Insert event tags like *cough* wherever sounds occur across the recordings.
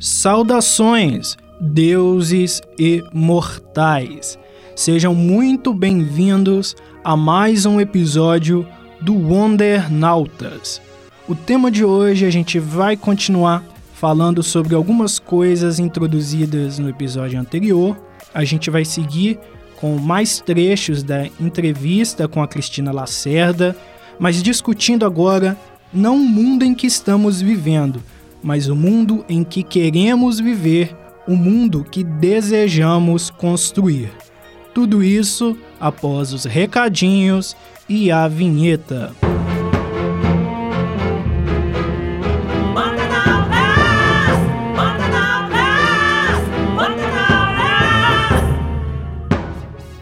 Saudações, deuses e mortais! Sejam muito bem-vindos a mais um episódio do Wonder Nautas. O tema de hoje a gente vai continuar falando sobre algumas coisas introduzidas no episódio anterior. A gente vai seguir com mais trechos da entrevista com a Cristina Lacerda, mas discutindo agora não o mundo em que estamos vivendo, mas o mundo em que queremos viver, o mundo que desejamos construir. Tudo isso após os recadinhos e a vinheta.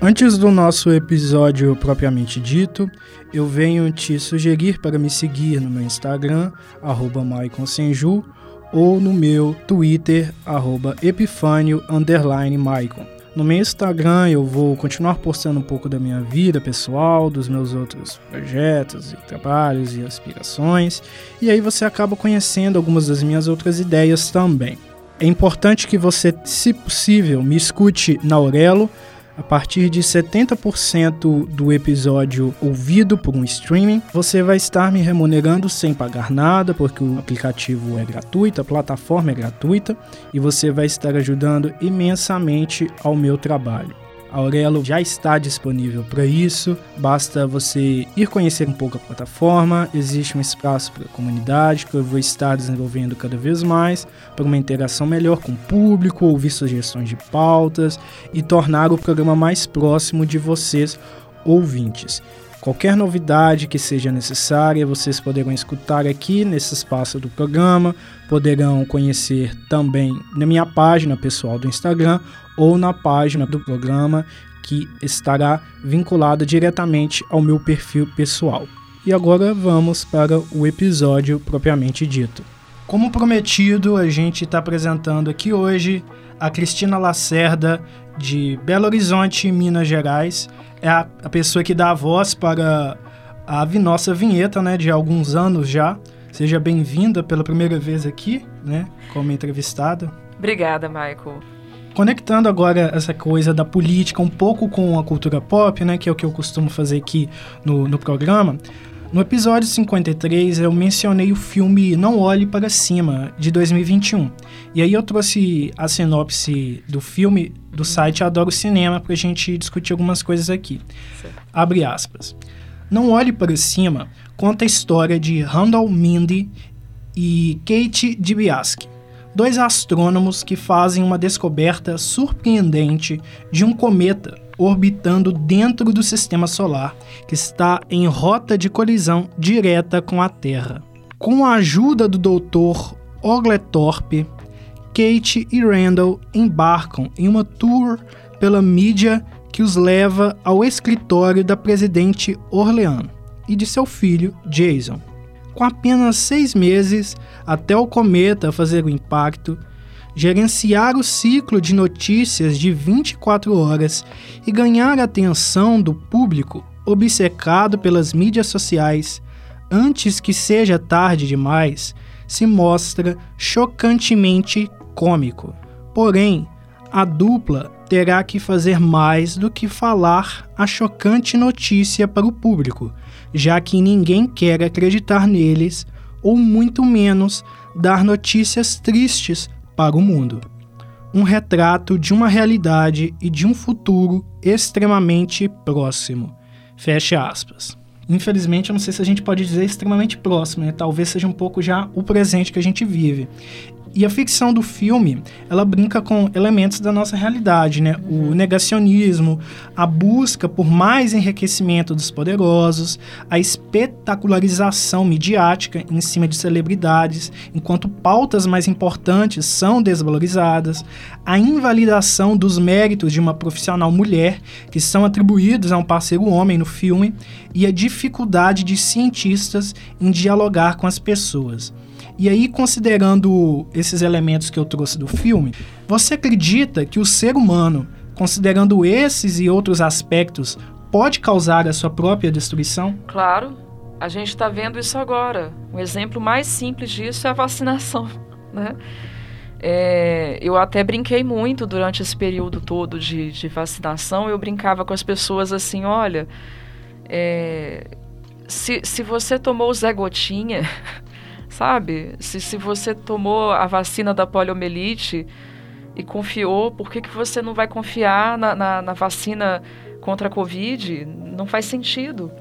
Antes do nosso episódio propriamente dito, eu venho te sugerir para me seguir no meu Instagram, arroba maiconsenju, ou no meu Twitter, arroba epifânio, Maicon. No meu Instagram eu vou continuar postando um pouco da minha vida pessoal, dos meus outros projetos e trabalhos e aspirações, e aí você acaba conhecendo algumas das minhas outras ideias também. É importante que você, se possível, me escute na Aurelo, a partir de 70% do episódio ouvido por um streaming, você vai estar me remunerando sem pagar nada, porque o aplicativo é gratuito, a plataforma é gratuita e você vai estar ajudando imensamente ao meu trabalho. Aurelo já está disponível para isso, basta você ir conhecer um pouco a plataforma. Existe um espaço para a comunidade que eu vou estar desenvolvendo cada vez mais para uma interação melhor com o público, ouvir sugestões de pautas e tornar o programa mais próximo de vocês, ouvintes. Qualquer novidade que seja necessária, vocês poderão escutar aqui nesse espaço do programa, poderão conhecer também na minha página pessoal do Instagram ou na página do programa que estará vinculada diretamente ao meu perfil pessoal. E agora vamos para o episódio propriamente dito. Como prometido, a gente está apresentando aqui hoje a Cristina Lacerda, de Belo Horizonte, Minas Gerais é a, a pessoa que dá a voz para a nossa vinheta, né, de alguns anos já. Seja bem-vinda pela primeira vez aqui, né, como entrevistada. Obrigada, Michael. Conectando agora essa coisa da política um pouco com a cultura pop, né, que é o que eu costumo fazer aqui no, no programa, no episódio 53 eu mencionei o filme Não Olhe Para Cima, de 2021. E aí eu trouxe a sinopse do filme do site Adoro Cinema para a gente discutir algumas coisas aqui. Certo. Abre aspas. Não Olhe Para Cima conta a história de Randall Mindy e Kate DiBiase, dois astrônomos que fazem uma descoberta surpreendente de um cometa orbitando dentro do sistema solar, que está em rota de colisão direta com a Terra. Com a ajuda do Dr. Ogletorp, Kate e Randall embarcam em uma tour pela mídia que os leva ao escritório da presidente Orleans e de seu filho Jason. Com apenas seis meses até o cometa fazer o impacto, gerenciar o ciclo de notícias de 24 horas e ganhar a atenção do público obcecado pelas mídias sociais antes que seja tarde demais, se mostra chocantemente cômico. Porém, a dupla terá que fazer mais do que falar a chocante notícia para o público, já que ninguém quer acreditar neles, ou muito menos dar notícias tristes para o mundo. Um retrato de uma realidade e de um futuro extremamente próximo. Fecha aspas. Infelizmente, eu não sei se a gente pode dizer extremamente próximo, né? talvez seja um pouco já o presente que a gente vive. E a ficção do filme, ela brinca com elementos da nossa realidade, né? O negacionismo, a busca por mais enriquecimento dos poderosos, a espetacularização midiática em cima de celebridades, enquanto pautas mais importantes são desvalorizadas, a invalidação dos méritos de uma profissional mulher que são atribuídos a um parceiro homem no filme e a dificuldade de cientistas em dialogar com as pessoas. E aí, considerando esses elementos que eu trouxe do filme, você acredita que o ser humano, considerando esses e outros aspectos, pode causar a sua própria destruição? Claro, a gente está vendo isso agora. Um exemplo mais simples disso é a vacinação, *laughs* né? É, eu até brinquei muito durante esse período todo de, de vacinação. Eu brincava com as pessoas assim: olha, é, se, se você tomou o Zé Gotinha, *laughs* sabe? Se, se você tomou a vacina da poliomielite e confiou, por que, que você não vai confiar na, na, na vacina contra a Covid? Não faz sentido.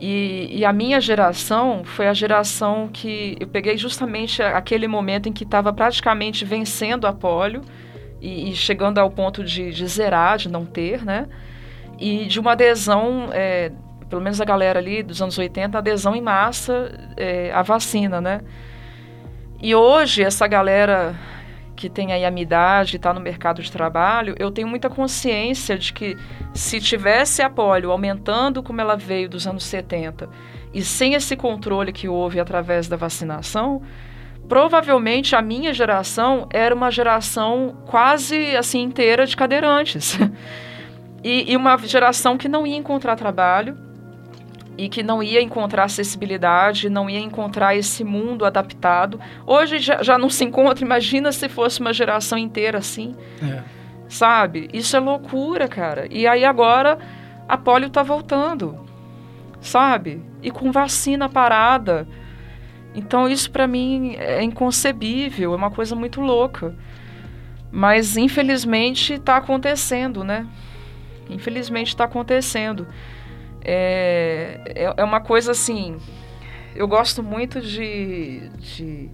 E, e, a minha geração foi a geração que eu peguei justamente aquele momento em que estava praticamente vencendo a polio e, e, chegando ao ponto de, de, zerar, de não ter, né? E de uma adesão, é, pelo menos a galera ali dos anos 80, adesão em massa é, à vacina, né? E hoje essa galera que tem aí a minha idade está no mercado de trabalho, eu tenho muita consciência de que se tivesse a polio aumentando como ela veio dos anos 70 e sem esse controle que houve através da vacinação, provavelmente a minha geração era uma geração quase assim inteira de cadeirantes. *laughs* e, e uma geração que não ia encontrar trabalho e que não ia encontrar acessibilidade, não ia encontrar esse mundo adaptado. Hoje já, já não se encontra, imagina se fosse uma geração inteira assim. É. Sabe? Isso é loucura, cara. E aí agora a polio tá voltando. Sabe? E com vacina parada. Então isso para mim é inconcebível, é uma coisa muito louca. Mas infelizmente está acontecendo, né? Infelizmente está acontecendo. É, é, é, uma coisa assim. Eu gosto muito de, de,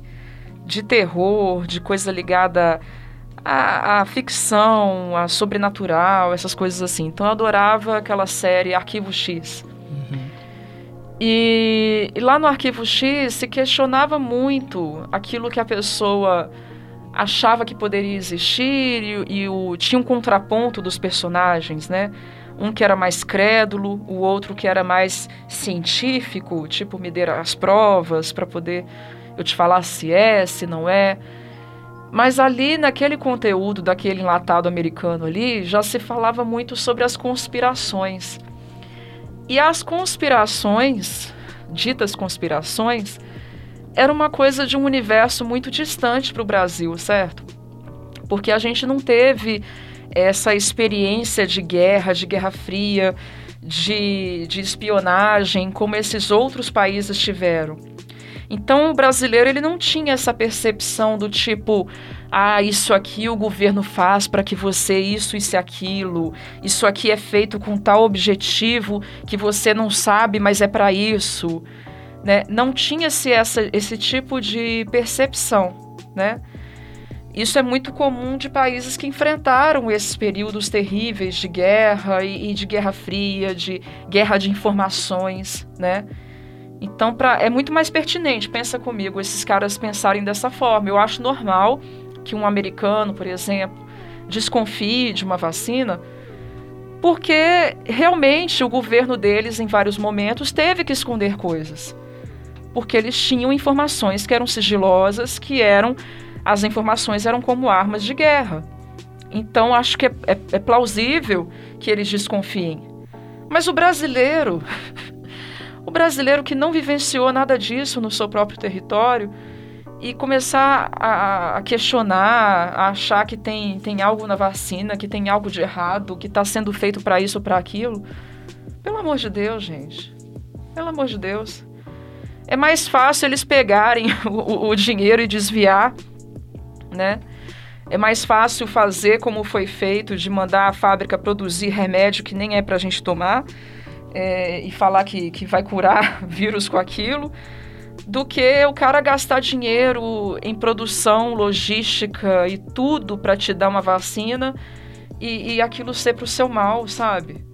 de terror, de coisa ligada à, à, ficção, à sobrenatural, essas coisas assim. Então eu adorava aquela série Arquivo X. Uhum. E, e lá no Arquivo X se questionava muito aquilo que a pessoa achava que poderia existir e, e o, tinha um contraponto dos personagens, né? Um que era mais crédulo, o outro que era mais científico, tipo me der as provas para poder eu te falar se é, se não é. Mas ali naquele conteúdo daquele enlatado americano ali, já se falava muito sobre as conspirações. E as conspirações, ditas conspirações, era uma coisa de um universo muito distante para o Brasil, certo? Porque a gente não teve essa experiência de guerra, de guerra fria, de, de espionagem, como esses outros países tiveram. Então o brasileiro ele não tinha essa percepção do tipo, ah, isso aqui o governo faz para que você isso e aquilo, isso aqui é feito com tal objetivo que você não sabe, mas é para isso, né? Não tinha-se essa, esse tipo de percepção, né? Isso é muito comum de países que enfrentaram esses períodos terríveis de guerra e, e de guerra fria, de guerra de informações, né? Então, pra, é muito mais pertinente, pensa comigo, esses caras pensarem dessa forma. Eu acho normal que um americano, por exemplo, desconfie de uma vacina, porque realmente o governo deles, em vários momentos, teve que esconder coisas. Porque eles tinham informações que eram sigilosas, que eram as informações eram como armas de guerra. Então acho que é, é, é plausível que eles desconfiem. Mas o brasileiro, *laughs* o brasileiro que não vivenciou nada disso no seu próprio território e começar a, a questionar, a achar que tem, tem algo na vacina, que tem algo de errado, que está sendo feito para isso ou para aquilo. Pelo amor de Deus, gente. Pelo amor de Deus. É mais fácil eles pegarem *laughs* o, o dinheiro e desviar né? É mais fácil fazer como foi feito, de mandar a fábrica produzir remédio que nem é para a gente tomar é, e falar que, que vai curar *laughs* vírus com aquilo, do que o cara gastar dinheiro em produção, logística e tudo para te dar uma vacina e, e aquilo ser para o seu mal, sabe?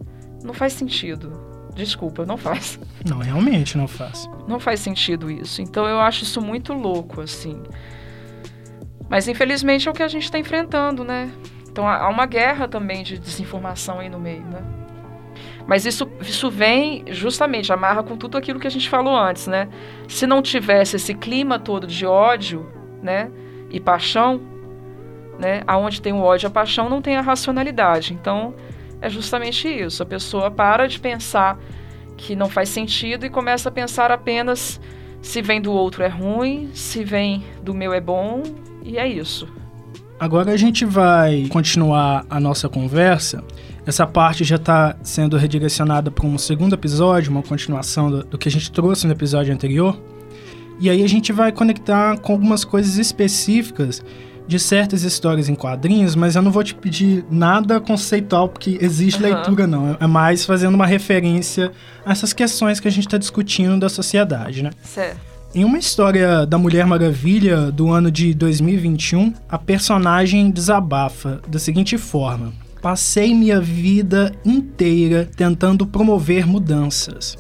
Não faz sentido. Desculpa, não faz. *laughs* Não, realmente não faz. Não faz sentido isso. Então eu acho isso muito louco, assim. Mas infelizmente é o que a gente está enfrentando, né? Então há uma guerra também de desinformação aí no meio, né? Mas isso, isso vem justamente, amarra com tudo aquilo que a gente falou antes, né? Se não tivesse esse clima todo de ódio, né? E paixão, né? Aonde tem o ódio e a paixão não tem a racionalidade. Então é justamente isso. A pessoa para de pensar que não faz sentido e começa a pensar apenas se vem do outro é ruim, se vem do meu é bom, e é isso. Agora a gente vai continuar a nossa conversa. Essa parte já está sendo redirecionada para um segundo episódio, uma continuação do, do que a gente trouxe no episódio anterior. E aí a gente vai conectar com algumas coisas específicas de certas histórias em quadrinhos, mas eu não vou te pedir nada conceitual, porque existe uhum. leitura, não. É mais fazendo uma referência a essas questões que a gente está discutindo da sociedade, né? Certo. Em uma história da Mulher Maravilha do ano de 2021, a personagem desabafa da seguinte forma: Passei minha vida inteira tentando promover mudanças.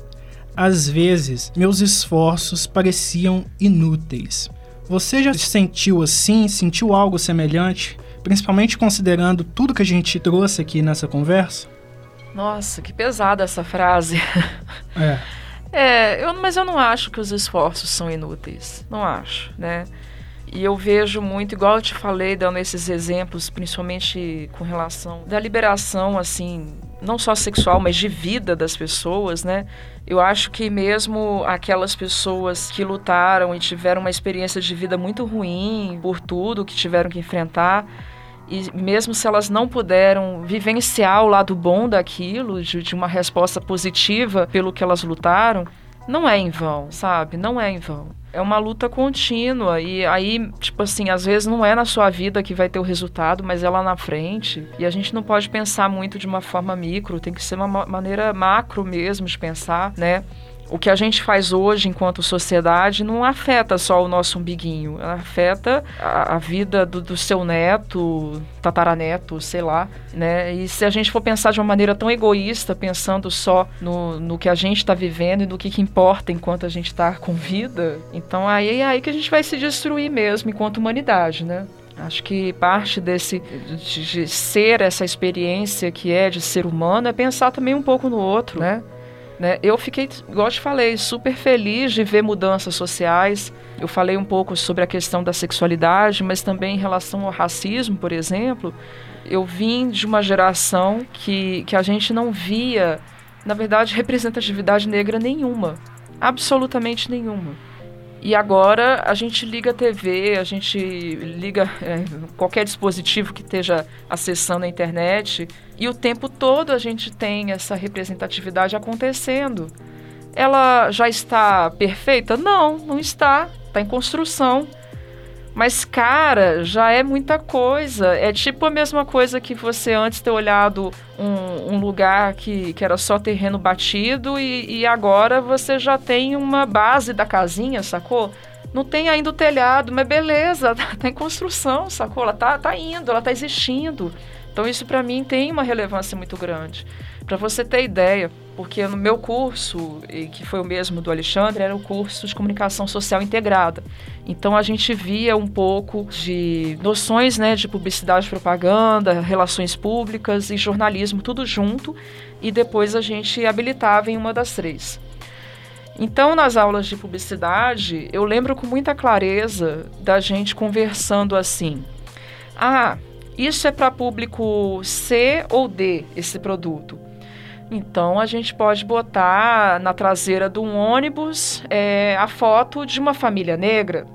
Às vezes, meus esforços pareciam inúteis. Você já se sentiu assim? Sentiu algo semelhante? Principalmente considerando tudo que a gente trouxe aqui nessa conversa? Nossa, que pesada essa frase. É. *laughs* É, eu, mas eu não acho que os esforços são inúteis. Não acho, né? E eu vejo muito, igual eu te falei, dando esses exemplos, principalmente com relação da liberação, assim, não só sexual, mas de vida das pessoas, né? Eu acho que mesmo aquelas pessoas que lutaram e tiveram uma experiência de vida muito ruim por tudo que tiveram que enfrentar, e mesmo se elas não puderam vivenciar o lado bom daquilo, de, de uma resposta positiva pelo que elas lutaram, não é em vão, sabe? Não é em vão é uma luta contínua e aí, tipo assim, às vezes não é na sua vida que vai ter o resultado, mas é lá na frente. E a gente não pode pensar muito de uma forma micro, tem que ser uma maneira macro mesmo de pensar, né? O que a gente faz hoje enquanto sociedade não afeta só o nosso umbiguinho, afeta a, a vida do, do, seu neto, tataraneto, sei lá, né? E se a gente for pensar de uma maneira tão egoísta, pensando só no, no que a gente está vivendo e no que, que importa enquanto a gente está com vida, então aí é aí que a gente vai se destruir mesmo enquanto humanidade, né? Acho que parte desse de, de ser essa experiência que é de ser humano é pensar também um pouco no outro, né? Né? Eu fiquei, igual te falei, super feliz de ver mudanças sociais. Eu falei um pouco sobre a questão da sexualidade, mas também em relação ao racismo, por exemplo. Eu vim de uma geração que, que a gente não via, na verdade, representatividade negra nenhuma. Absolutamente nenhuma. E agora a gente liga a TV, a gente liga é, qualquer dispositivo que esteja acessando a internet e o tempo todo a gente tem essa representatividade acontecendo. Ela já está perfeita? Não, não está. Está em construção. Mas, cara, já é muita coisa. É tipo a mesma coisa que você antes ter olhado um, um lugar que, que era só terreno batido e, e agora você já tem uma base da casinha, sacou? Não tem ainda o telhado, mas beleza, *laughs* tá, tá em construção, sacou? Ela tá, tá indo, ela tá existindo. Então isso para mim tem uma relevância muito grande. Para você ter ideia, porque no meu curso, que foi o mesmo do Alexandre, era o curso de comunicação social integrada. Então a gente via um pouco de noções né, de publicidade, propaganda, relações públicas e jornalismo, tudo junto, e depois a gente habilitava em uma das três. Então, nas aulas de publicidade, eu lembro com muita clareza da gente conversando assim: ah, isso é para público C ou D, esse produto. Então a gente pode botar na traseira de um ônibus é, a foto de uma família negra.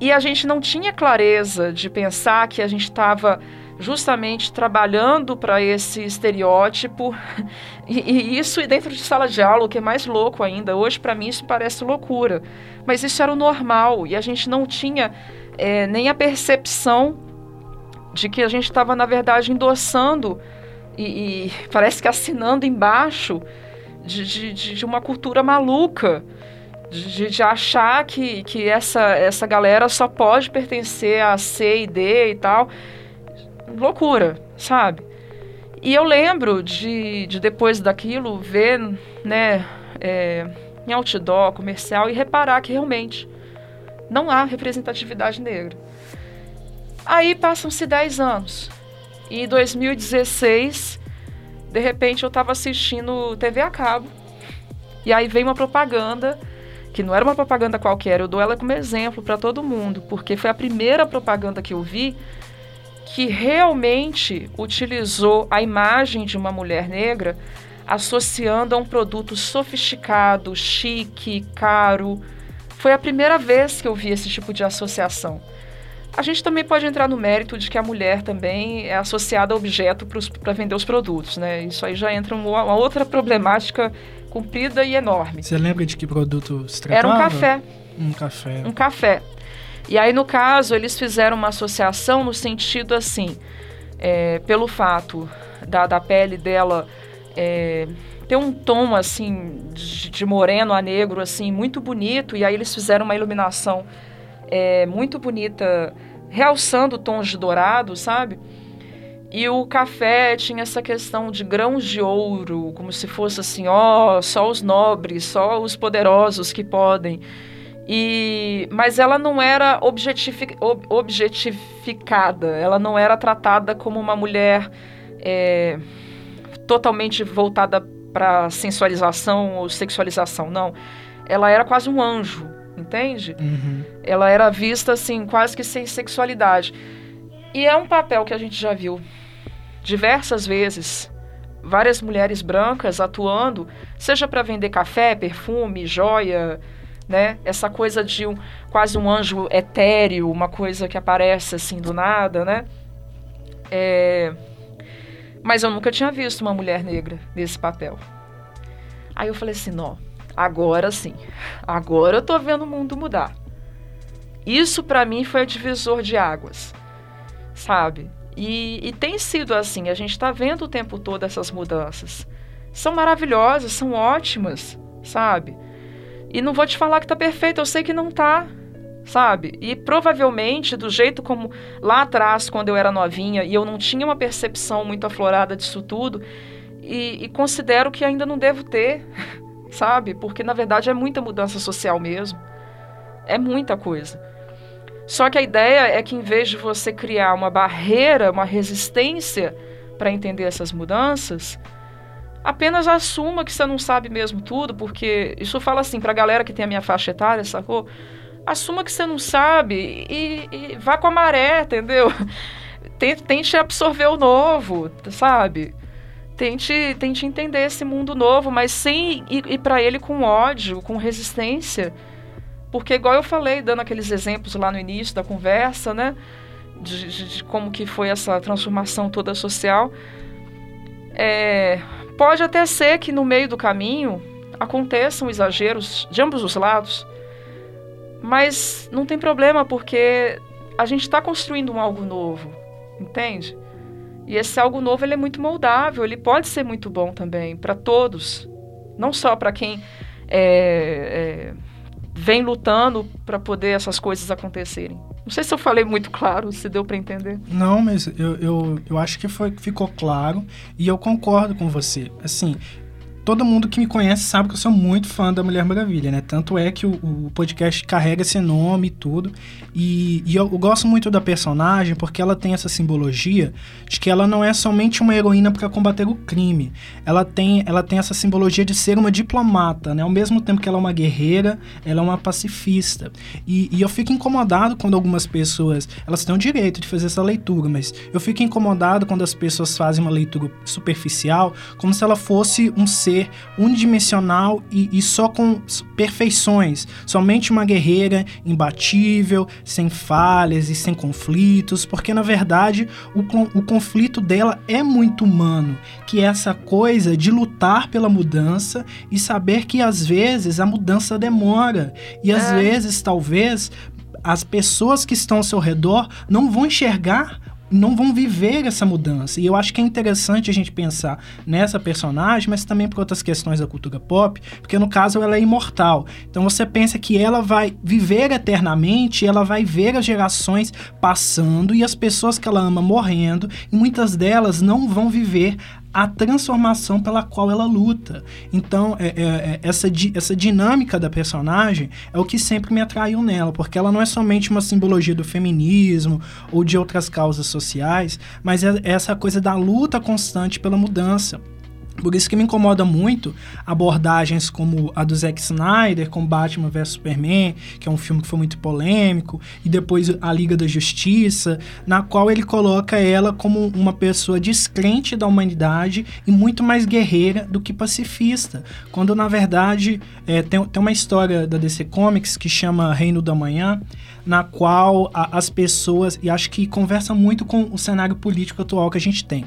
E a gente não tinha clareza de pensar que a gente estava justamente trabalhando para esse estereótipo *laughs* e, e, isso dentro de sala de aula, o que é mais louco ainda. Hoje para mim isso parece loucura, mas isso era o normal e a gente não tinha é, nem a percepção de que a gente estava, na verdade, endossando e, e, parece que assinando embaixo de, de, de uma cultura maluca. De, de, achar que, que essa, essa galera só pode pertencer a C e D e tal. Loucura, sabe? E eu lembro de, de depois daquilo ver, né, é, em outdoor, comercial, e reparar que realmente não há representatividade negra. Aí passam-se 10 anos. E em 2016, de repente eu estava assistindo TV a cabo. E aí veio uma propaganda, que não era uma propaganda qualquer, eu dou ela como exemplo para todo mundo, porque foi a primeira propaganda que eu vi que realmente utilizou a imagem de uma mulher negra associando a um produto sofisticado, chique, caro. Foi a primeira vez que eu vi esse tipo de associação. A gente também pode entrar no mérito de que a mulher também é associada a objeto para vender os produtos, né? Isso aí já entra uma, uma outra problemática comprida e enorme. Você lembra de que produto se tratava? Era um café. Um café. Um café. E aí, no caso, eles fizeram uma associação no sentido assim, é, pelo fato da, da pele dela é, ter um tom assim de, de, moreno a negro assim muito bonito e aí eles fizeram uma iluminação é, muito bonita realçando tons de dourado sabe? E o café tinha essa questão de grãos de ouro como se fosse assim ó só os nobres só os poderosos que podem. E, mas ela não era objetific, ob, objetificada, ela não era tratada como uma mulher é, totalmente voltada para sensualização ou sexualização, não. Ela era quase um anjo, entende? Uhum. Ela era vista assim, quase que sem sexualidade. E é um papel que a gente já viu diversas vezes várias mulheres brancas atuando, seja para vender café, perfume, joia, né? Essa coisa de um quase um anjo etéreo, uma coisa que aparece assim do nada, né? É... Mas eu nunca tinha visto uma mulher negra nesse papel. Aí eu falei assim, não, agora sim, agora eu tô vendo o mundo mudar. Isso para mim foi o divisor de águas, sabe? E, e tem sido assim, a gente está vendo o tempo todo essas mudanças. São maravilhosas, são ótimas, sabe? E não vou te falar que tá perfeito, eu sei que não tá, sabe? E provavelmente, do jeito como lá atrás, quando eu era novinha e eu não tinha uma percepção muito aflorada disso tudo, e, e considero que ainda não devo ter, *laughs* sabe? Porque na verdade é muita mudança social mesmo. É muita coisa. Só que a ideia é que em vez de você criar uma barreira, uma resistência para entender essas mudanças, apenas assuma que você não sabe mesmo tudo, porque isso fala assim pra galera que tem a minha faixa etária, sacou? Assuma que você não sabe e, e vá com a maré, entendeu? *laughs* Tente absorver o novo, sabe? Tente, tente entender esse mundo novo, mas sem ir, ir para ele com ódio, com resistência. Porque, igual eu falei, dando aqueles exemplos lá no início da conversa, né? De, de, de como que foi essa transformação toda social. É, Pode até ser que no meio do caminho aconteçam exageros de ambos os lados, mas não tem problema porque a gente está construindo um algo novo, entende? E esse algo novo ele é muito moldável, ele pode ser muito bom também para todos, não só para quem é, é, vem lutando para poder essas coisas acontecerem. Não sei se eu falei muito claro, se deu para entender. Não, mas eu, eu, eu acho que foi, ficou claro e eu concordo com você. Assim, todo mundo que me conhece sabe que eu sou muito fã da Mulher Maravilha, né? Tanto é que o, o podcast carrega esse nome e tudo. E, e eu, eu, gosto muito da personagem porque ela tem essa simbologia de que ela não é somente uma heroína para combater o crime. Ela tem, ela tem essa simbologia de ser uma diplomata, né? Ao mesmo tempo que ela é uma guerreira, ela é uma pacifista. E, e eu fico incomodado quando algumas pessoas, elas têm o direito de fazer essa leitura, mas eu fico incomodado quando as pessoas fazem uma leitura superficial, como se ela fosse um ser ser unidimensional e, e só com perfeições, somente uma guerreira imbatível, sem falhas e sem conflitos, porque na verdade o, o conflito dela é muito humano, que é essa coisa de lutar pela mudança e saber que às vezes a mudança demora e às é. vezes talvez as pessoas que estão ao seu redor não vão enxergar não vão viver essa mudança. E eu acho que é interessante a gente pensar nessa personagem, mas também por outras questões da cultura pop, porque no caso ela é imortal. Então você pensa que ela vai viver eternamente, ela vai ver as gerações passando e as pessoas que ela ama morrendo, e muitas delas não vão viver a transformação pela qual ela luta. Então, é, é, é, essa, essa dinâmica da personagem é o que sempre me atraiu nela, porque ela não é somente uma simbologia do feminismo ou de outras causas sociais, mas é, essa coisa da luta constante pela mudança. Por isso que me incomoda muito abordagens como a do Zack Snyder, com Batman vs Superman, que é um filme que foi muito polêmico, e depois a Liga da Justiça, na qual ele coloca ela como uma pessoa descrente da humanidade e muito mais guerreira do que pacifista. Quando, na verdade, é, tem, tem uma história da DC Comics que chama Reino da Manhã, na qual a, as pessoas, e acho que conversa muito com o cenário político atual que a gente tem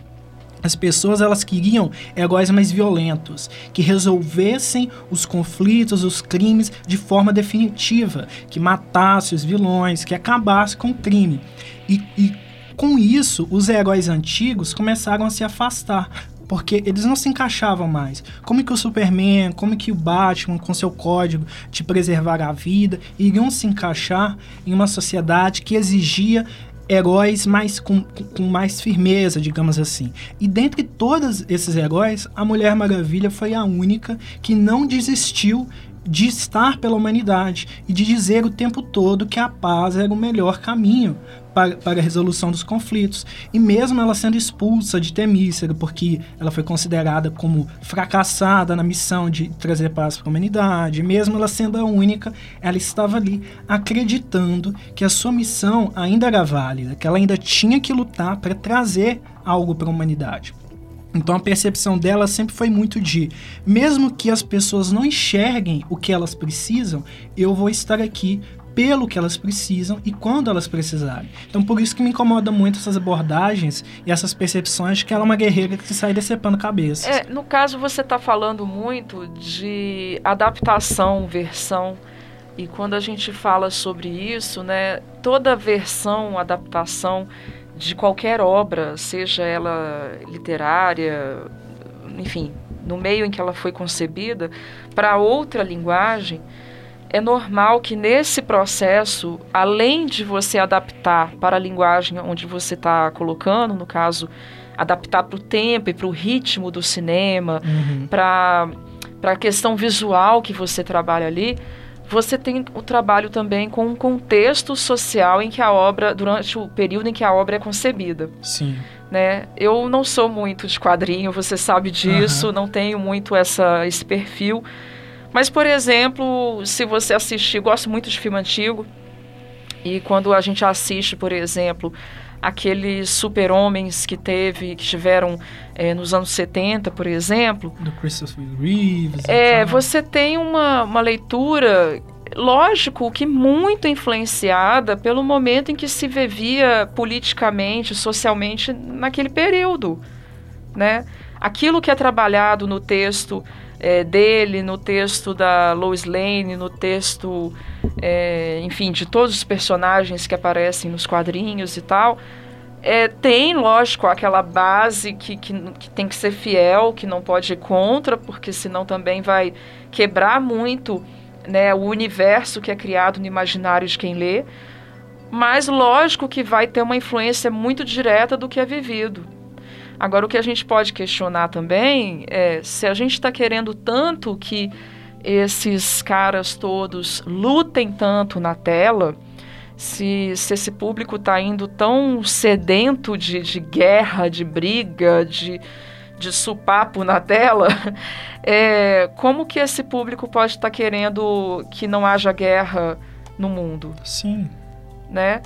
as pessoas elas queriam heróis mais violentos, que resolvessem os conflitos, os crimes de forma definitiva, que matassem os vilões, que acabassem com o crime. E, e com isso, os heróis antigos começaram a se afastar, porque eles não se encaixavam mais. Como que o Superman, como que o Batman, com seu código de preservar a vida, iriam se encaixar em uma sociedade que exigia heróis mais com, com mais firmeza, digamos assim. E dentre todos esses heróis, a Mulher Maravilha foi a única que não desistiu de estar pela humanidade e de dizer o tempo todo que a paz era o melhor caminho para, para a resolução dos conflitos. E mesmo ela sendo expulsa de Temícera, porque ela foi considerada como fracassada na missão de trazer paz para a humanidade, mesmo ela sendo a única, ela estava ali acreditando que a sua missão ainda era válida, que ela ainda tinha que lutar para trazer algo para a humanidade. Então a percepção dela sempre foi muito de, mesmo que as pessoas não enxerguem o que elas precisam, eu vou estar aqui pelo que elas precisam e quando elas precisarem. Então por isso que me incomoda muito essas abordagens e essas percepções de que ela é uma guerreira que sai decepando cabeças. É, no caso você está falando muito de adaptação, versão. E quando a gente fala sobre isso, né, toda versão, adaptação de qualquer obra, seja ela literária, enfim, no meio em que ela foi concebida, para outra linguagem, é normal que nesse processo, além de você adaptar para a linguagem onde você está colocando, no caso, adaptar para o tempo e para o ritmo do cinema, uhum. para a questão visual que você trabalha ali, você tem o trabalho também com um contexto social em que a obra, durante o período em que a obra é concebida. Sim. Né? Eu não sou muito de quadrinho, você sabe disso, uhum. não tenho muito essa, esse perfil. Mas, por exemplo, se você assistir, gosto muito de filme antigo, e quando a gente assiste, por exemplo, aqueles super-homens que teve, que tiveram é, nos anos 70, por exemplo. Do Christopher Reeves. É, você tem uma, uma leitura, lógico que muito influenciada pelo momento em que se vivia politicamente, socialmente naquele período, né? Aquilo que é trabalhado no texto é, dele, no texto da Lois Lane, no texto, é, enfim, de todos os personagens que aparecem nos quadrinhos e tal. É, tem, lógico, aquela base que, que, que, tem que ser fiel, que não pode ir contra, porque senão também vai quebrar muito né, o universo que é criado no imaginário de quem lê. Mas lógico que vai ter uma influência muito direta do que é vivido. Agora, o que a gente pode questionar também é se a gente está querendo tanto que esses caras todos lutem tanto na tela, se, se esse público está indo tão sedento de, de guerra, de briga, de, de supapo na tela, *laughs* é, como que esse público pode estar tá querendo que não haja guerra no mundo? Sim. Né?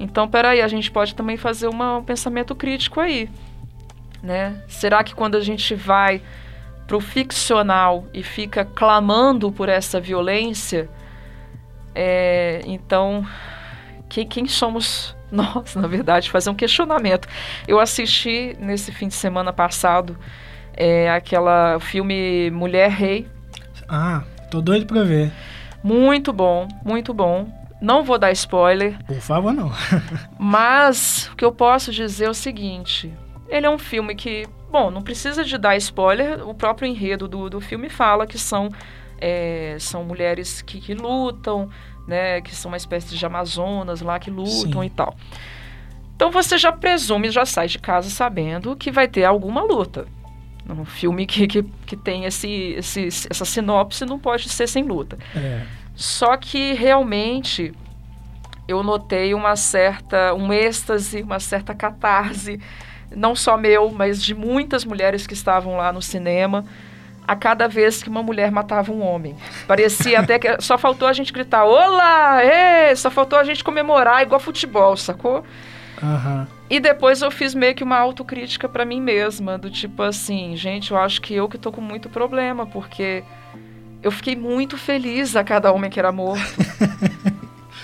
Então, peraí, a gente pode também fazer uma, um pensamento crítico aí né? Será que quando a gente vai para o ficcional e fica clamando por essa violência, é, então quem, quem somos *laughs* nós, na verdade, fazer um questionamento. Eu assisti nesse fim de semana passado é, aquela filme Mulher Rei. Ah, tô doido para ver. Muito bom, muito bom. Não vou dar spoiler. Por favor, não. *laughs* mas o que eu posso dizer é o seguinte: ele é um filme que, bom, não precisa de dar spoiler, o próprio enredo do, do filme fala que são, é, são mulheres que, que, lutam, né, que são uma espécie de amazonas lá que lutam Sim. e tal. Então você já presume, já sai de casa sabendo que vai ter alguma luta. Um filme que, que, que tem esse, esse, essa sinopse não pode ser sem luta. É. Só que realmente eu notei uma certa, um êxtase, uma certa catarse não só meu, mas de muitas mulheres que estavam lá no cinema, a cada vez que uma mulher matava um homem. Parecia até que só faltou a gente gritar: Olá! Ê! Só faltou a gente comemorar igual futebol, sacou? Aham. E depois eu fiz meio que uma autocrítica pra mim mesma, do tipo assim, gente, eu acho que eu que tô com muito problema, porque eu fiquei muito feliz a cada homem que era morto. *laughs*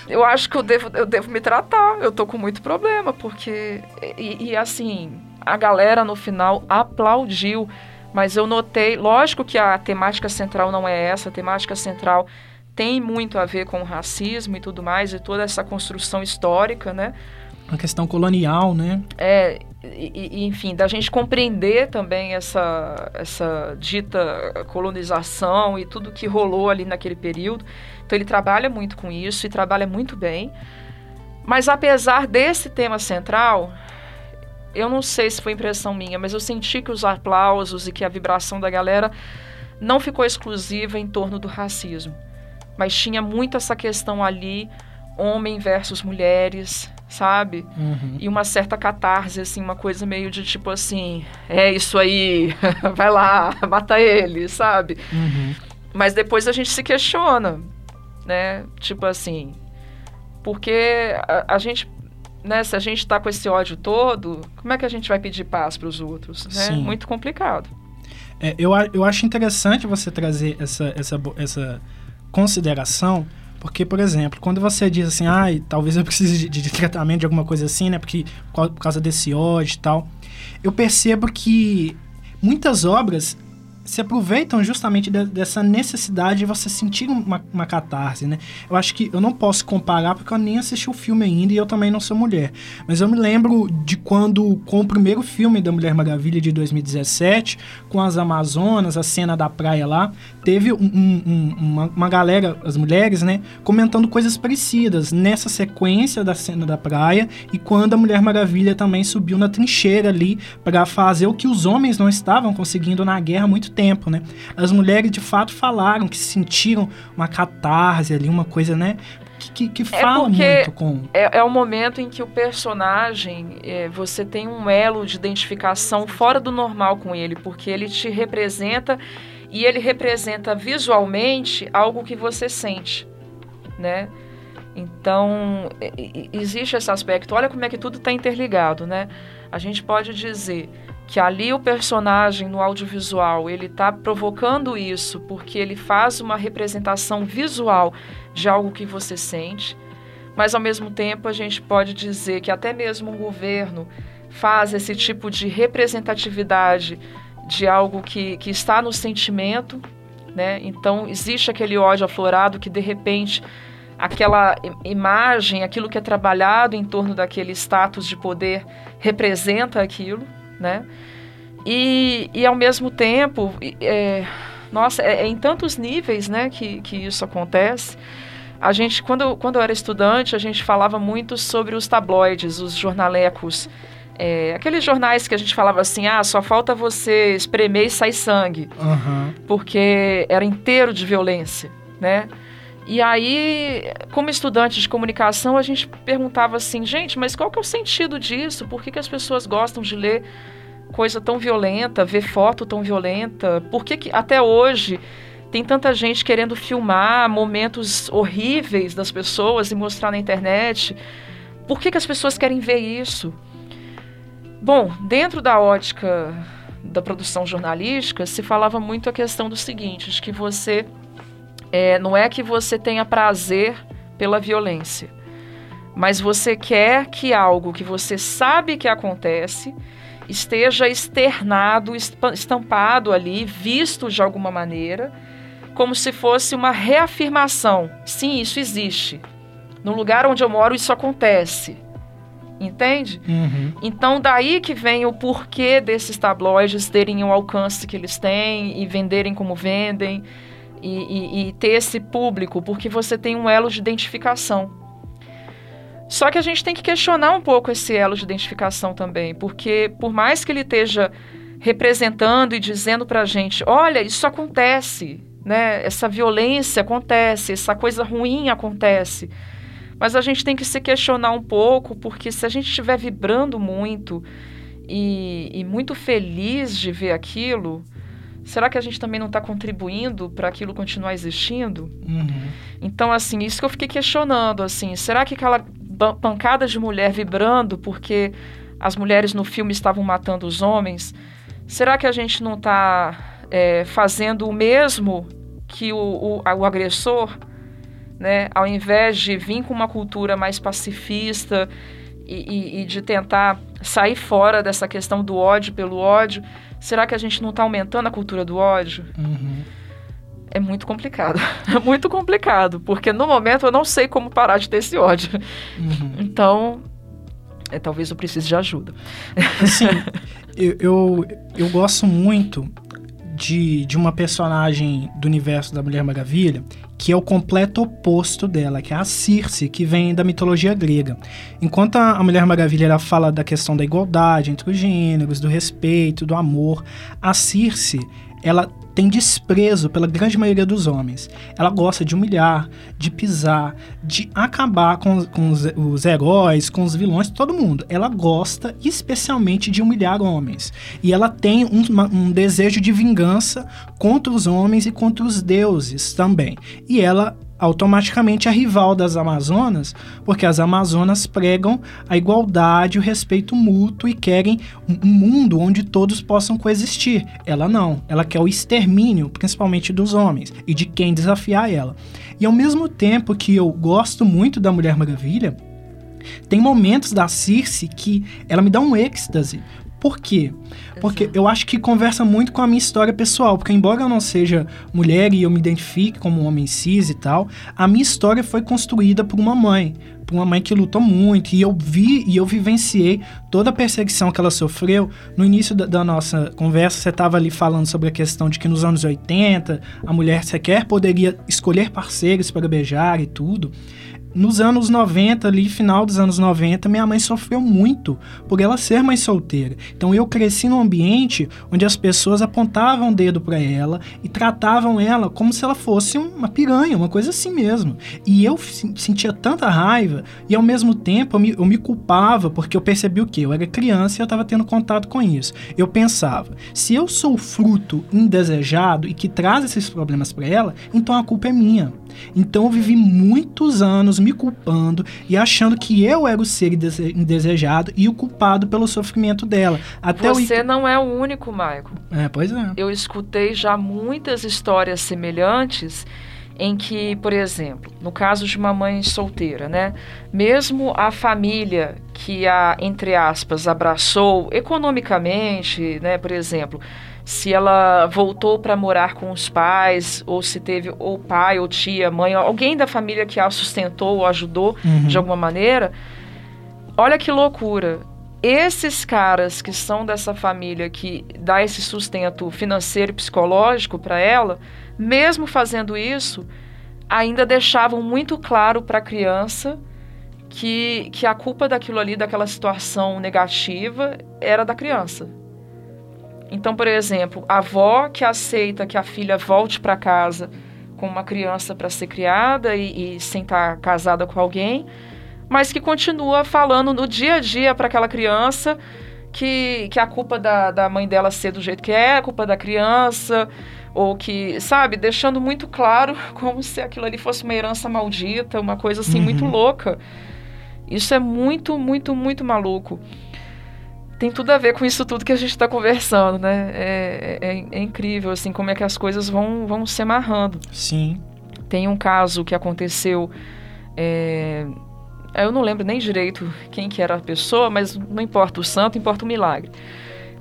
eu acho que eu devo, eu devo me tratar, eu tô com muito problema, porque. E, e assim, a galera no final aplaudiu, mas eu notei, lógico que a temática central não é essa, a temática central tem muito a ver com o racismo e tudo mais, e toda essa construção histórica, né? Uma questão colonial, né? É, e, enfim, da gente compreender também essa, essa dita colonização e tudo que rolou ali naquele período. Então ele trabalha muito com isso e trabalha muito bem. Mas apesar desse tema central, eu não sei se foi impressão minha, mas eu senti que os aplausos e que a vibração da galera não ficou exclusiva em torno do racismo. Mas tinha muito essa questão ali, homem versus mulheres, sabe? Uhum. E uma certa catarse, assim, uma coisa meio de tipo assim, é isso aí, *laughs* vai lá, *laughs* mata ele, sabe? Uhum. Mas depois a gente se questiona, né? Tipo assim, porque a, a gente, né, se a gente tá com esse ódio todo, como é que a gente vai pedir paz para os outros, né? Sim. Muito complicado. É, eu, eu acho interessante você trazer essa, essa, essa consideração, porque, por exemplo, quando você diz assim, ai, talvez eu precise de, de tratamento de alguma coisa assim, né, porque, por por causa desse ódio e tal, eu percebo que muitas obras se aproveitam justamente de- dessa necessidade de você sentir uma, uma catarse, né? Eu acho que eu não posso comparar porque eu nem assisti o filme ainda e eu também não sou mulher. Mas eu me lembro de quando, com o primeiro filme da Mulher Maravilha de 2017, com as Amazonas, a cena da praia lá, teve um- um- um- uma, uma galera, as mulheres, né, comentando coisas parecidas nessa sequência da cena da praia e quando a Mulher Maravilha também subiu na trincheira ali para fazer o que os homens não estavam conseguindo na guerra há muito tempo, né? As mulheres de fato falaram que sentiram uma catarse ali, uma coisa, né, que, que, que fala porque- muito com É, é o momento em que o personagem, é, você tem um elo de identificação fora do normal com ele, porque ele te representa e ele representa visualmente algo que você sente, né? Então, existe esse aspecto. Olha como é que tudo está interligado, né? A gente pode dizer que ali o personagem no audiovisual, ele está provocando isso porque ele faz uma representação visual de algo que você sente. Mas ao mesmo tempo a gente pode dizer que até mesmo um governo faz esse tipo de representatividade de algo que, que está no sentimento, né? Então existe aquele ódio aflorado que de repente aquela imagem, aquilo que é trabalhado em torno daquele status de poder representa aquilo, né? E, e ao mesmo tempo, é, nossa, é, é em tantos níveis, né, que, que isso acontece. A gente, quando, quando eu era estudante, a gente falava muito sobre os tabloides, os jornalecos. É, aqueles jornais que a gente falava assim, ah, só falta você espremer e sair sangue, Aham. porque era inteiro de violência, né? E aí, como estudante de comunicação, a gente perguntava assim, gente, mas qual que é o sentido disso? Por que, que as pessoas gostam de ler coisa tão violenta, ver foto tão violenta? Por que, que até hoje tem tanta gente querendo filmar momentos horríveis das pessoas e mostrar na internet? Por que, que as pessoas querem ver isso? Bom, dentro da ótica da produção jornalística, se falava muito a questão do seguinte, de que você é, não é que você tenha prazer pela violência, mas você quer que algo que você sabe que acontece esteja externado, estampado ali, visto de alguma maneira, como se fosse uma reafirmação. Sim, isso existe. No lugar onde eu moro, isso acontece. Entende? Uhum. Então, daí que vem o porquê desses tabloides terem o alcance que eles têm e venderem como vendem e, e- e ter esse público, porque você tem um elo de identificação. Só que a gente tem que questionar um pouco esse elo de identificação também, porque por mais que ele esteja representando e dizendo pra gente, olha, isso acontece, né? Essa violência acontece, essa coisa ruim acontece. Mas a gente tem que se questionar um pouco, porque se a gente estiver vibrando muito e, e muito feliz de ver aquilo, será que a gente também não está contribuindo para aquilo continuar existindo? Uhum. Então, assim, isso que eu fiquei questionando, assim, será que aquela pancada de mulher vibrando porque as mulheres no filme estavam matando os homens, será que a gente não está é, fazendo o mesmo que o, o, o agressor, né? Ao invés de vir com uma cultura mais pacifista e, e, e de tentar sair fora dessa questão do ódio pelo ódio, será que a gente não está aumentando a cultura do ódio? Uhum. É muito complicado. É *laughs* muito complicado, porque no momento eu não sei como parar de ter esse ódio. Uhum. *laughs* Então, é, talvez eu precise de ajuda. Assim, *laughs* eu, eu, eu gosto muito de, de uma personagem do universo da Mulher Maravilha que é o completo oposto dela, que é a Circe, que vem da mitologia grega. Enquanto a Mulher Maravilha ela fala da questão da igualdade entre os gêneros, do respeito, do amor, a Circe ela tem desprezo pela grande maioria dos homens. Ela gosta de humilhar, de pisar, de acabar com, com os, os, heróis, com os vilões, todo mundo. Ela gosta especialmente de humilhar homens. E ela tem um, uma, um desejo de vingança contra os homens e contra os deuses também. E ela automaticamente a rival das Amazonas, porque as Amazonas pregam a igualdade, o respeito mútuo e querem um mundo onde todos possam coexistir. Ela não, ela quer o extermínio, principalmente dos homens e de quem desafiar ela. E ao mesmo tempo que eu gosto muito da Mulher Maravilha, tem momentos da Circe que ela me dá um êxtase, por quê? Porque eu acho que conversa muito com a minha história pessoal, porque embora eu não seja mulher e eu me identifique como um homem cis e tal, a minha história foi construída por uma mãe, por uma mãe que lutou muito, e eu vi e eu vivenciei toda a perseguição que ela sofreu. No início da, da nossa conversa, você estava ali falando sobre a questão de que nos anos 80 a mulher sequer poderia escolher parceiros para beijar e tudo nos anos 90, ali, final dos anos 90, minha mãe sofreu muito por ela ser mãe solteira. Então eu cresci num ambiente onde as pessoas apontavam o dedo para ela e tratavam ela como se ela fosse uma piranha, uma coisa assim mesmo. E eu sentia tanta raiva e ao mesmo tempo eu me, eu me culpava porque eu percebi o que? Eu era criança e eu estava tendo contato com isso. Eu pensava, se eu sou fruto indesejado e que traz esses problemas para ela, então a culpa é minha. Então eu vivi muitos anos me culpando e achando que eu era o ser indesejado e o culpado pelo sofrimento dela. Até Você o... não é o único, Maico. É, pois é. Eu escutei já muitas histórias semelhantes em que, por exemplo, no caso de uma mãe solteira, né, mesmo a família que a entre aspas abraçou economicamente, né, por exemplo, se ela voltou para morar com os pais, ou se teve ou pai, ou tia, mãe, alguém da família que a sustentou ou ajudou uhum. de alguma maneira. Olha que loucura. Esses caras que são dessa família que dá esse sustento financeiro e psicológico para ela, mesmo fazendo isso, ainda deixavam muito claro para a criança que, que a culpa daquilo ali, daquela situação negativa, era da criança então, por exemplo, a avó que aceita que a filha volte para casa com uma criança para ser criada e, e sem estar casada com alguém, mas que continua falando no dia a dia para aquela criança que, que a culpa da, da mãe dela ser do jeito que é, a culpa da criança, ou que, sabe, deixando muito claro *laughs* como se aquilo ali fosse uma herança maldita, uma coisa assim uhum. muito louca. Isso é muito, muito, muito maluco tem tudo a ver com isso tudo que a gente está conversando, né? É, é, é, incrível, assim, como é que as coisas vão, vão se amarrando. Sim. Tem um caso que aconteceu... É, eu não lembro nem direito quem que era a pessoa, mas não importa o santo, importa o milagre.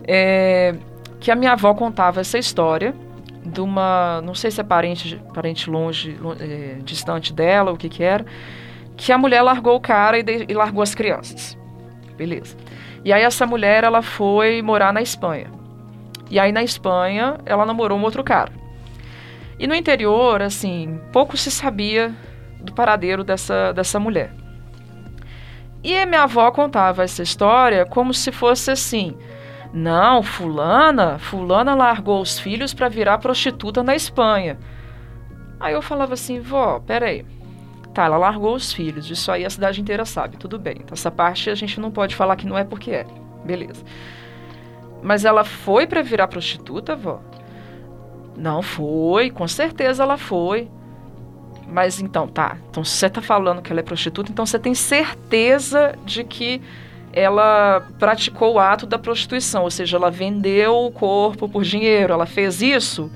É, que a minha avó contava essa história de uma... Não sei se é parente, parente longe, é, distante dela, o que que era. Que a mulher largou o cara e, de, e largou as crianças. Beleza. E aí essa mulher, ela foi morar na Espanha. E aí na Espanha, ela namorou um outro cara. E no interior, assim, pouco se sabia do paradeiro dessa, dessa mulher. E a minha avó contava essa história como se fosse assim: não, fulana, fulana largou os filhos para virar prostituta na Espanha. Aí eu falava assim, vó, peraí. Tá, ela largou os filhos, isso aí a cidade inteira sabe, tudo bem. Então, essa parte a gente não pode falar que não é porque é. Beleza. Mas ela foi para virar prostituta, vó? Não foi, com certeza ela foi. Mas então, tá. Então, você tá falando que ela é prostituta, então você tem certeza de que ela praticou o ato da prostituição, ou seja, ela vendeu o corpo por dinheiro, ela fez isso?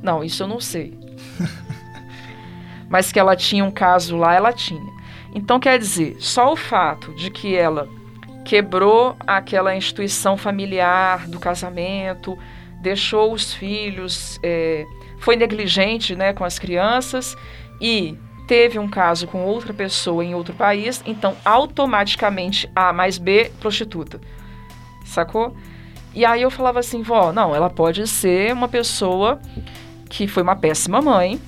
Não, isso eu não sei. *laughs* Mas que ela tinha um caso lá, ela tinha. Então, quer dizer, só o fato de que ela quebrou aquela instituição familiar do casamento, deixou os filhos, é, foi negligente né, com as crianças e teve um caso com outra pessoa em outro país, então automaticamente A mais B, prostituta. Sacou? E aí eu falava assim, vó, não, ela pode ser uma pessoa que foi uma péssima mãe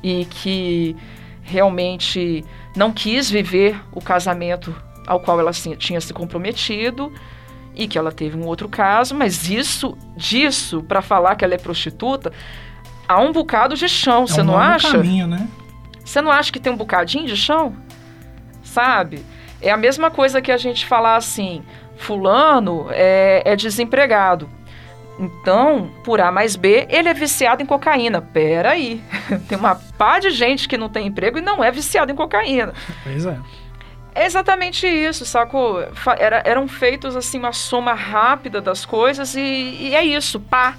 e que realmente não quis viver o casamento ao qual ela tinha se comprometido e que ela teve um outro caso, mas isso, disso, para falar que ela é prostituta, há um bocado de chão, você é um não acha? Caminho, né? Você não acha que tem um bocadinho de chão? Sabe? É a mesma coisa que a gente falar assim: Fulano é, é desempregado. Então, por A mais B, ele é viciado em cocaína. Pera aí. *laughs* tem uma pá de gente que não tem emprego e não é viciado em cocaína. Pois é. É exatamente isso, sacou? Era, eram feitos assim uma soma rápida das coisas e, e é isso, pá.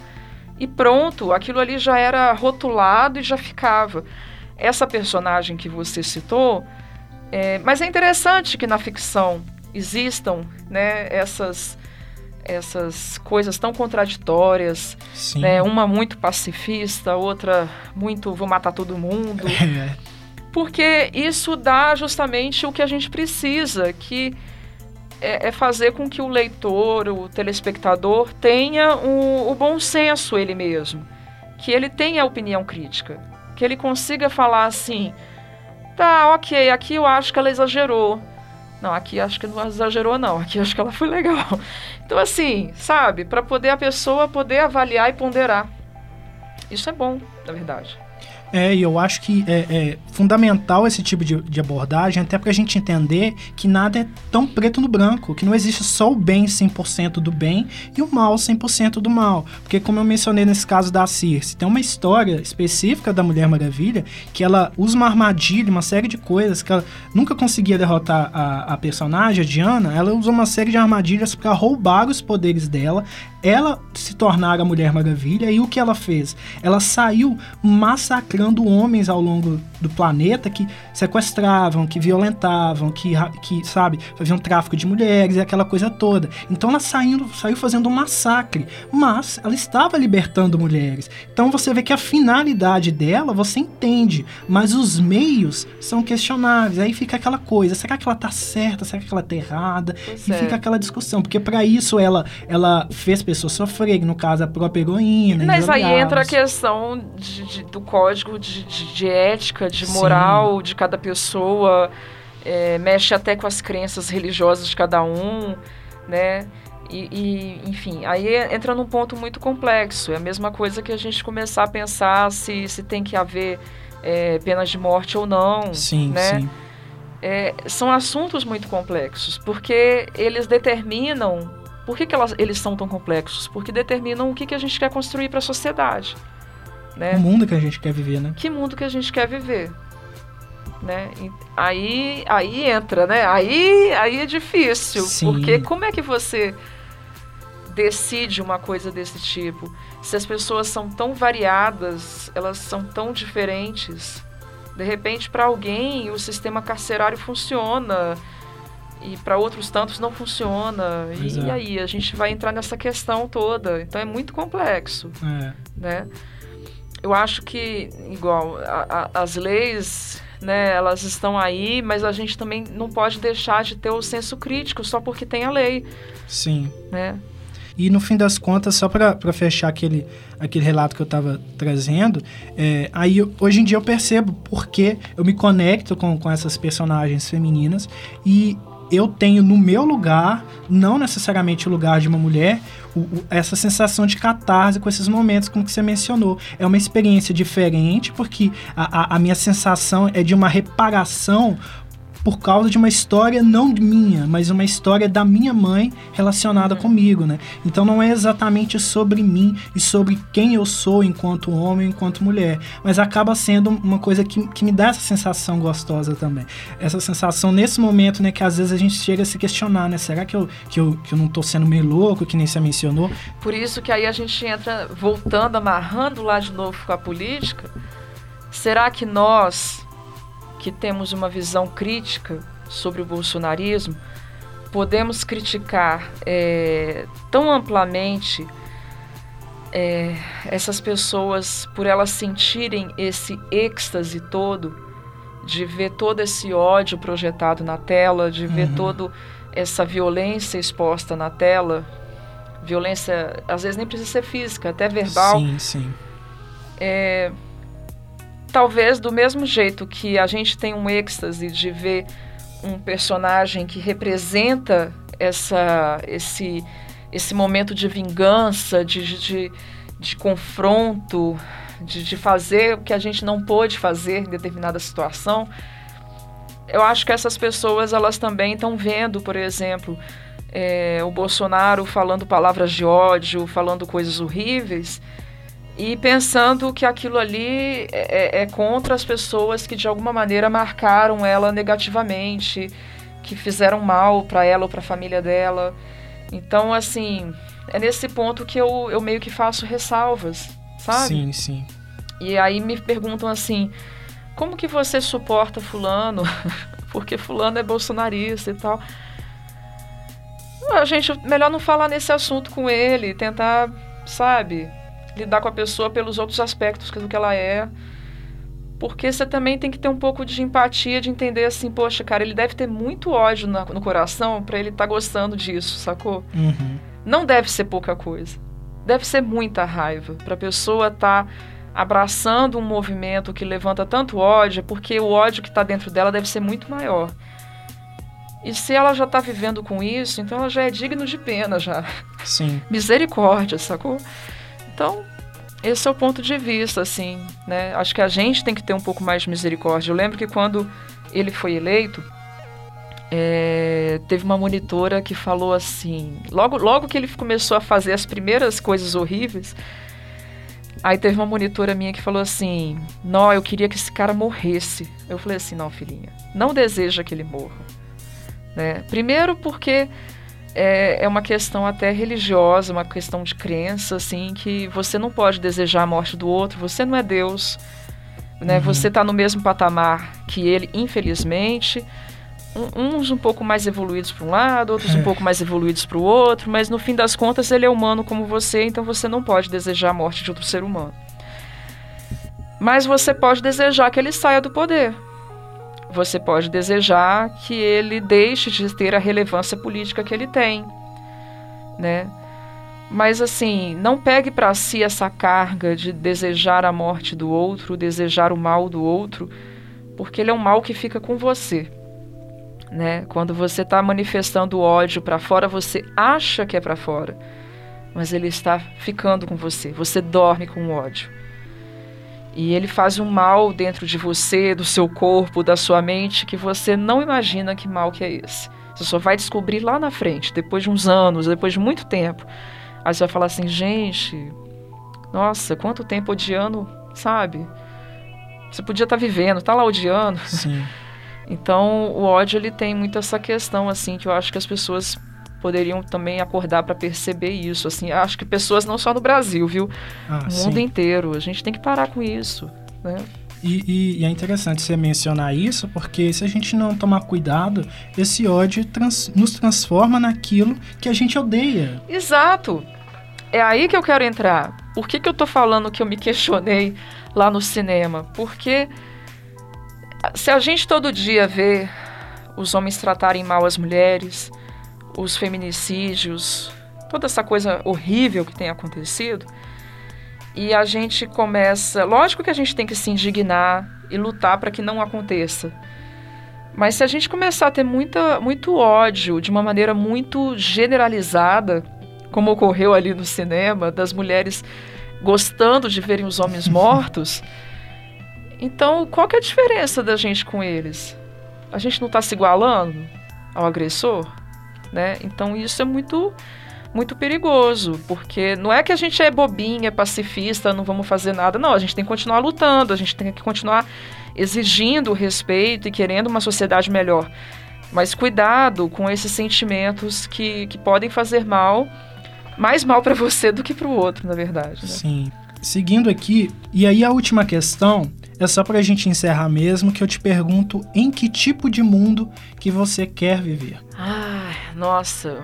E pronto, aquilo ali já era rotulado e já ficava essa personagem que você citou, é, mas é interessante que na ficção existam né, essas, essas coisas tão contraditórias, né, uma muito pacifista, outra muito vou matar todo mundo, *laughs* é. porque isso dá justamente o que a gente precisa, que é, é fazer com que o leitor, o telespectador tenha o, o bom senso ele mesmo, que ele tenha opinião crítica. Que ele consiga falar assim: tá, ok, aqui eu acho que ela exagerou. Não, aqui acho que não exagerou, não. Aqui acho que ela foi legal. Então, assim, sabe? Para poder a pessoa poder avaliar e ponderar. Isso é bom, na verdade. É, e eu acho que é, é fundamental esse tipo de, de, abordagem, até para a gente entender que nada é tão preto no branco, que não existe só o bem 100% do bem e o mal 100% do mal. Porque, como eu mencionei nesse caso da Circe, tem uma história específica da Mulher Maravilha que ela usa uma armadilha, uma série de coisas que ela nunca conseguia derrotar a, a personagem, a Diana. Ela usa uma série de armadilhas para roubar os poderes dela, ela se tornar a Mulher Maravilha. E o que ela fez? Ela saiu massacrando homens ao longo do planeta que sequestravam, que violentavam, que, que sabe, faziam tráfico de mulheres e aquela coisa toda. Então ela saiu, saiu fazendo um massacre, mas ela estava libertando mulheres. Então você vê que a finalidade dela você entende, mas os meios são questionáveis. Aí fica aquela coisa: será que ela tá certa? Será que ela tá errada? Pois e é. fica aquela discussão, porque para isso ela, ela fez pessoas sofrerem, no caso a própria heroína. Mas aí entra a questão de, de, do código de, de ética de moral Sim. de cada pessoa, é, mexe até com as crenças religiosas de cada um, né? E, e, enfim, aí entra num ponto muito complexo. É a mesma coisa que a gente começar a pensar se, se tem que haver é, penas de morte ou não, sim, né? Sim. É, são assuntos muito complexos, porque eles determinam... Por que, que elas, eles são tão complexos? Porque determinam o que, que a gente quer construir para a sociedade. Né? O mundo que a gente quer viver, né? Que mundo que a gente quer viver. Né? Aí, aí entra, né? Aí, aí é difícil. Sim. Porque como é que você decide uma coisa desse tipo? Se as pessoas são tão variadas, elas são tão diferentes. De repente, para alguém, o sistema carcerário funciona e para outros tantos não funciona. E, e, aí, a gente vai entrar nessa questão toda. Então, é muito complexo. É. Né? Eu acho que, igual, a, a, as leis, né, elas estão aí, mas a gente também não pode deixar de ter o senso crítico só porque tem a lei. Sim. Né? E no fim das contas, só para fechar aquele, aquele relato que eu estava trazendo, é, aí hoje em dia eu percebo porque eu me conecto com, com essas personagens femininas e eu tenho no meu lugar, não necessariamente o lugar de uma mulher, o, o, essa sensação de catarse com esses momentos, como que você mencionou. É uma experiência diferente, porque a, a, a minha sensação é de uma reparação por causa de uma história não minha, mas uma história da minha mãe relacionada uhum. comigo, né? Então não é exatamente sobre mim e sobre quem eu sou enquanto homem, enquanto mulher, mas acaba sendo uma coisa que, que me dá essa sensação gostosa também. Essa sensação nesse momento, né, que às vezes a gente chega a se questionar, né? Será que eu, que eu, que eu não tô sendo meio louco, que nem você mencionou? Por isso que aí a gente entra voltando, amarrando lá de novo com a política. Será que nós, que temos uma visão crítica sobre o bolsonarismo, podemos criticar é, tão amplamente é, essas pessoas por elas sentirem esse êxtase todo de ver todo esse ódio projetado na tela, de ver uhum. todo essa violência exposta na tela, violência às vezes nem precisa ser física, até verbal. Sim, sim. É, talvez do mesmo jeito que a gente tem um êxtase de ver um personagem que representa essa, esse, esse momento de vingança, de, de, de confronto, de, de fazer o que a gente não pôde fazer em determinada situação. Eu acho que essas pessoas elas também estão vendo, por exemplo, é, o Bolsonaro falando palavras de ódio, falando coisas horríveis e pensando que aquilo ali é, é, é, contra as pessoas que de alguma maneira marcaram ela negativamente, que fizeram mal para ela ou para a família dela. Então, assim, é nesse ponto que eu, eu meio que faço ressalvas, sabe? Sim, sim. E aí me perguntam assim: como que você suporta Fulano? *laughs* Porque Fulano é bolsonarista e tal. A gente, melhor não falar nesse assunto com ele, tentar, sabe, lidar com a pessoa pelos outros aspectos do que ela é. Porque você também tem que ter um pouco de empatia, de entender assim, poxa, cara, ele deve ter muito ódio no, no coração para ele estar tá gostando disso, sacou? Uhum. Não deve ser pouca coisa. Deve ser muita raiva pra pessoa estar tá abraçando um movimento que levanta tanto ódio, porque o ódio que está dentro dela deve ser muito maior. E se ela já está vivendo com isso, então ela já é digna de pena já. Sim. Misericórdia, sacou? Então, esse é o ponto de vista, assim, né? Acho que a gente tem que ter um pouco mais de misericórdia. Eu lembro que quando ele foi eleito, é, teve uma monitora que falou assim, logo, logo que ele começou a fazer as primeiras coisas horríveis, aí teve uma monitora minha que falou assim, não, eu queria que esse cara morresse. Eu falei assim, não, filhinha, não deseja que ele morra. Né? Primeiro porque é, é uma questão até religiosa, uma questão de crença, assim, que você não pode desejar a morte do outro, você não é Deus, né? Uhum. Você está no mesmo patamar que ele, infelizmente. uns um pouco mais evoluídos para um lado, outros é. um pouco mais evoluídos para o outro, mas no fim das contas ele é humano como você, então você não pode desejar a morte de outro ser humano. Mas você pode desejar que ele saia do poder você pode desejar que ele deixe de ter a relevância política que ele tem, né? Mas assim, não pegue para si essa carga de desejar a morte do outro, desejar o mal do outro, porque ele é um mal que fica com você. Né? Quando você está manifestando ódio para fora, você acha que é para fora, mas ele está ficando com você. Você dorme com ódio. E ele faz um mal dentro de você, do seu corpo, da sua mente, que você não imagina que mal que é esse. Você só vai descobrir lá na frente, depois de uns anos, depois de muito tempo. Aí você vai falar assim, gente, nossa, quanto tempo odiando, sabe? Você podia estar tá vivendo, tá lá odiando. Sim. *laughs* Então, o ódio ele tem muito essa questão assim que eu acho que as pessoas poderiam também acordar para perceber isso. Assim, acho que pessoas não só no Brasil, viu? Ah, o mundo sim. inteiro. A gente tem que parar com isso, né? E, e, e, é interessante você mencionar isso, porque se a gente não tomar cuidado, esse ódio trans, nos transforma naquilo que a gente odeia. Exato. É aí que eu quero entrar. Por que, que eu tô falando que eu me questionei lá no cinema? Porque se a gente todo dia vê os homens tratarem mal as mulheres, os feminicídios, toda essa coisa horrível que tem acontecido. E a gente começa. Lógico que a gente tem que se indignar e lutar para que não aconteça. Mas se a gente começar a ter muita, muito ódio de uma maneira muito generalizada, como ocorreu ali no cinema, das mulheres gostando de verem os homens *laughs* mortos, então qual que é a diferença da gente com eles? a gente não está se igualando ao agressor, né? Então isso é muito muito perigoso, porque não é que a gente é bobinha, pacifista, não vamos fazer nada, não, a gente tem que continuar lutando, a gente tem que continuar exigindo respeito e querendo uma sociedade melhor. Mas cuidado com esses sentimentos que, que podem fazer mal, mais mal para você do que para o outro, na verdade. Né? Sim. Seguindo aqui, e aí a última questão é só para a gente encerrar mesmo, que eu te pergunto em que tipo de mundo que você quer viver. Ai, nossa,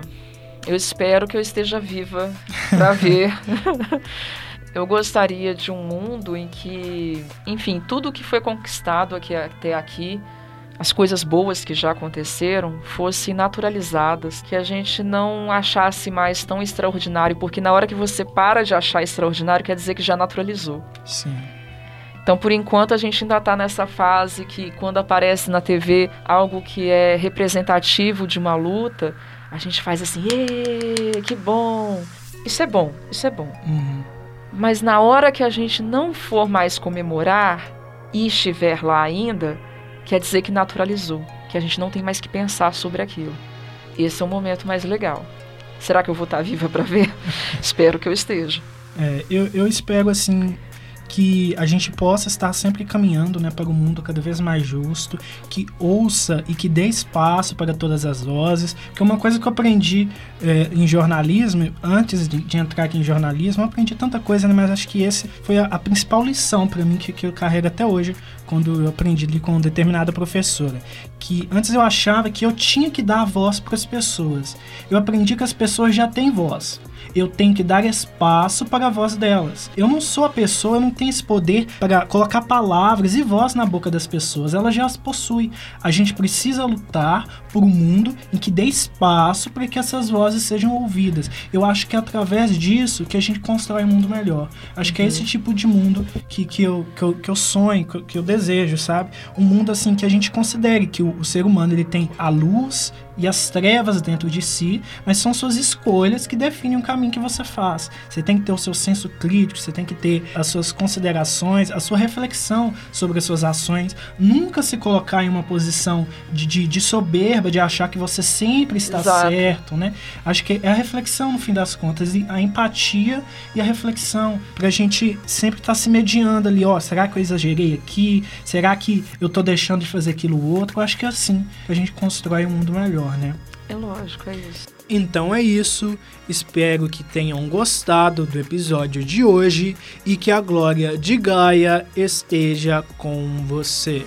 eu espero que eu esteja viva para ver. *laughs* eu gostaria de um mundo em que, enfim, tudo que foi conquistado aqui, até aqui as coisas boas que já aconteceram fossem naturalizadas, que a gente não achasse mais tão extraordinário, porque na hora que você para de achar extraordinário, quer dizer que já naturalizou. Sim. Então, por enquanto, a gente ainda está nessa fase que, quando aparece na TV algo que é representativo de uma luta, a gente faz assim, que bom! Isso é bom, isso é bom. Uhum. Mas na hora que a gente não for mais comemorar e estiver lá ainda, quer dizer que naturalizou, que a gente não tem mais que pensar sobre aquilo. Esse é o momento mais legal. Será que eu vou estar viva para ver? *laughs* espero que eu esteja. É, eu, eu espero assim que a gente possa estar sempre caminhando né, para um mundo cada vez mais justo, que ouça e que dê espaço para todas as vozes. Que é uma coisa que eu aprendi é, em jornalismo, antes de, de, entrar aqui em jornalismo, eu aprendi tanta coisa, né, mas acho que esse foi a, a principal lição para mim que, que eu carrego até hoje, quando eu aprendi ali com determinada professora. Que antes eu achava que eu tinha que dar voz para as pessoas. Eu aprendi que as pessoas já têm voz eu tenho que dar espaço para a voz delas. Eu não sou a pessoa, eu não tenho esse poder para colocar palavras e voz na boca das pessoas, elas já as possuem. A gente precisa lutar por um mundo em que dê espaço para que essas vozes sejam ouvidas. Eu acho que é através disso que a gente constrói um mundo melhor. Acho uhum. que é esse tipo de mundo que, que, eu, que, eu, que eu sonho, que eu, que eu desejo, sabe? Um mundo assim que a gente considere que o, o ser humano ele tem a luz e as trevas dentro de si, mas são suas escolhas que definem o caminho que você faz. Você tem que ter o seu senso crítico, você tem que ter as suas considerações, a sua reflexão sobre as suas ações. Nunca se colocar em uma posição de, de, de soberba, de achar que você sempre está Exato. certo, né? Acho que é a reflexão, no fim das contas, e a empatia e a reflexão, pra gente sempre estar tá se mediando ali, ó, será que eu exagerei aqui? Será que eu tô deixando de fazer aquilo outro? Eu acho que é assim que a gente constrói um mundo melhor melhor, né? É lógico, é isso. Então é isso. Espero que tenham gostado do episódio de hoje e que a glória de Gaia esteja com você.